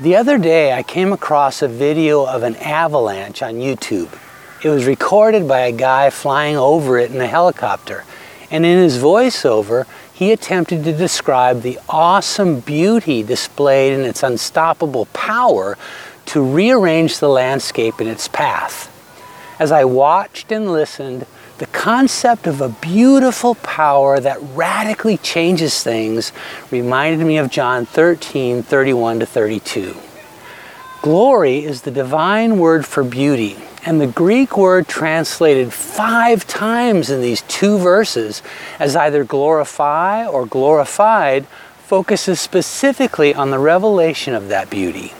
The other day, I came across a video of an avalanche on YouTube. It was recorded by a guy flying over it in a helicopter. And in his voiceover, he attempted to describe the awesome beauty displayed in its unstoppable power to rearrange the landscape in its path. As I watched and listened, the concept of a beautiful power that radically changes things reminded me of John 13 31 to 32. Glory is the divine word for beauty, and the Greek word translated five times in these two verses as either glorify or glorified focuses specifically on the revelation of that beauty.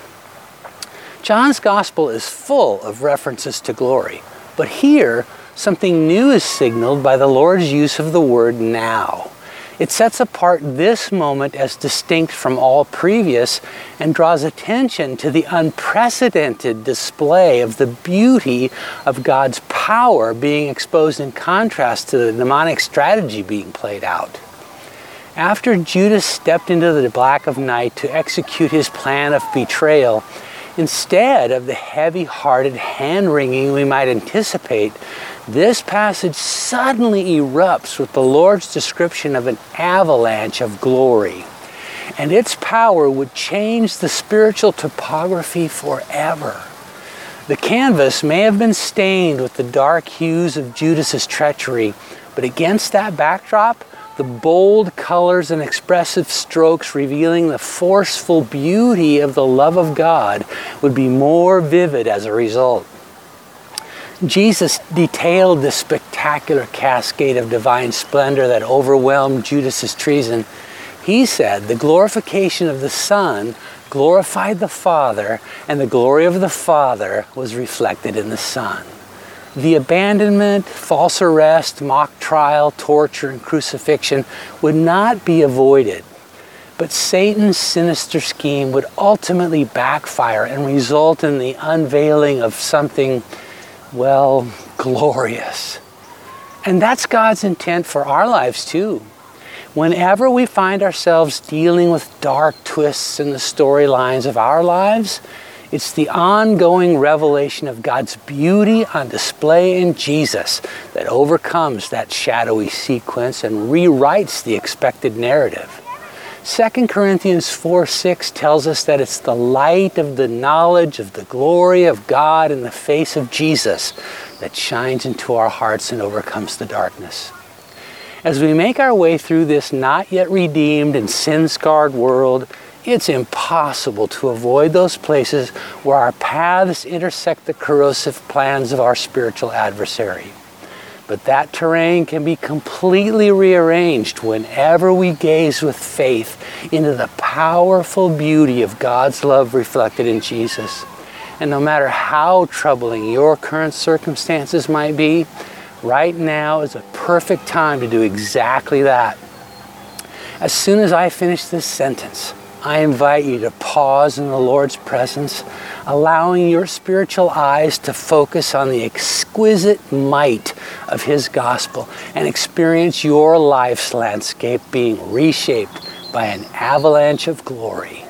John's gospel is full of references to glory, but here something new is signaled by the Lord's use of the word now. It sets apart this moment as distinct from all previous and draws attention to the unprecedented display of the beauty of God's power being exposed in contrast to the demonic strategy being played out. After Judas stepped into the black of night to execute his plan of betrayal, instead of the heavy hearted hand wringing we might anticipate, this passage suddenly erupts with the Lord's description of an avalanche of glory. And its power would change the spiritual topography forever. The canvas may have been stained with the dark hues of Judas's treachery, but against that backdrop, the bold colors and expressive strokes revealing the forceful beauty of the love of God would be more vivid as a result. Jesus detailed the spectacular cascade of divine splendor that overwhelmed Judas's treason. He said the glorification of the Son glorified the Father, and the glory of the Father was reflected in the Son. The abandonment, false arrest, mock trial, torture, and crucifixion would not be avoided. But Satan's sinister scheme would ultimately backfire and result in the unveiling of something well, glorious. And that's God's intent for our lives too. Whenever we find ourselves dealing with dark twists in the storylines of our lives, it's the ongoing revelation of God's beauty on display in Jesus that overcomes that shadowy sequence and rewrites the expected narrative. 2 Corinthians 4 6 tells us that it's the light of the knowledge of the glory of God in the face of Jesus that shines into our hearts and overcomes the darkness. As we make our way through this not yet redeemed and sin scarred world, it's impossible to avoid those places where our paths intersect the corrosive plans of our spiritual adversary. But that terrain can be completely rearranged whenever we gaze with faith into the powerful beauty of God's love reflected in Jesus. And no matter how troubling your current circumstances might be, right now is a perfect time to do exactly that. As soon as I finish this sentence, I invite you to pause in the Lord's presence, allowing your spiritual eyes to focus on the exquisite might of His gospel and experience your life's landscape being reshaped by an avalanche of glory.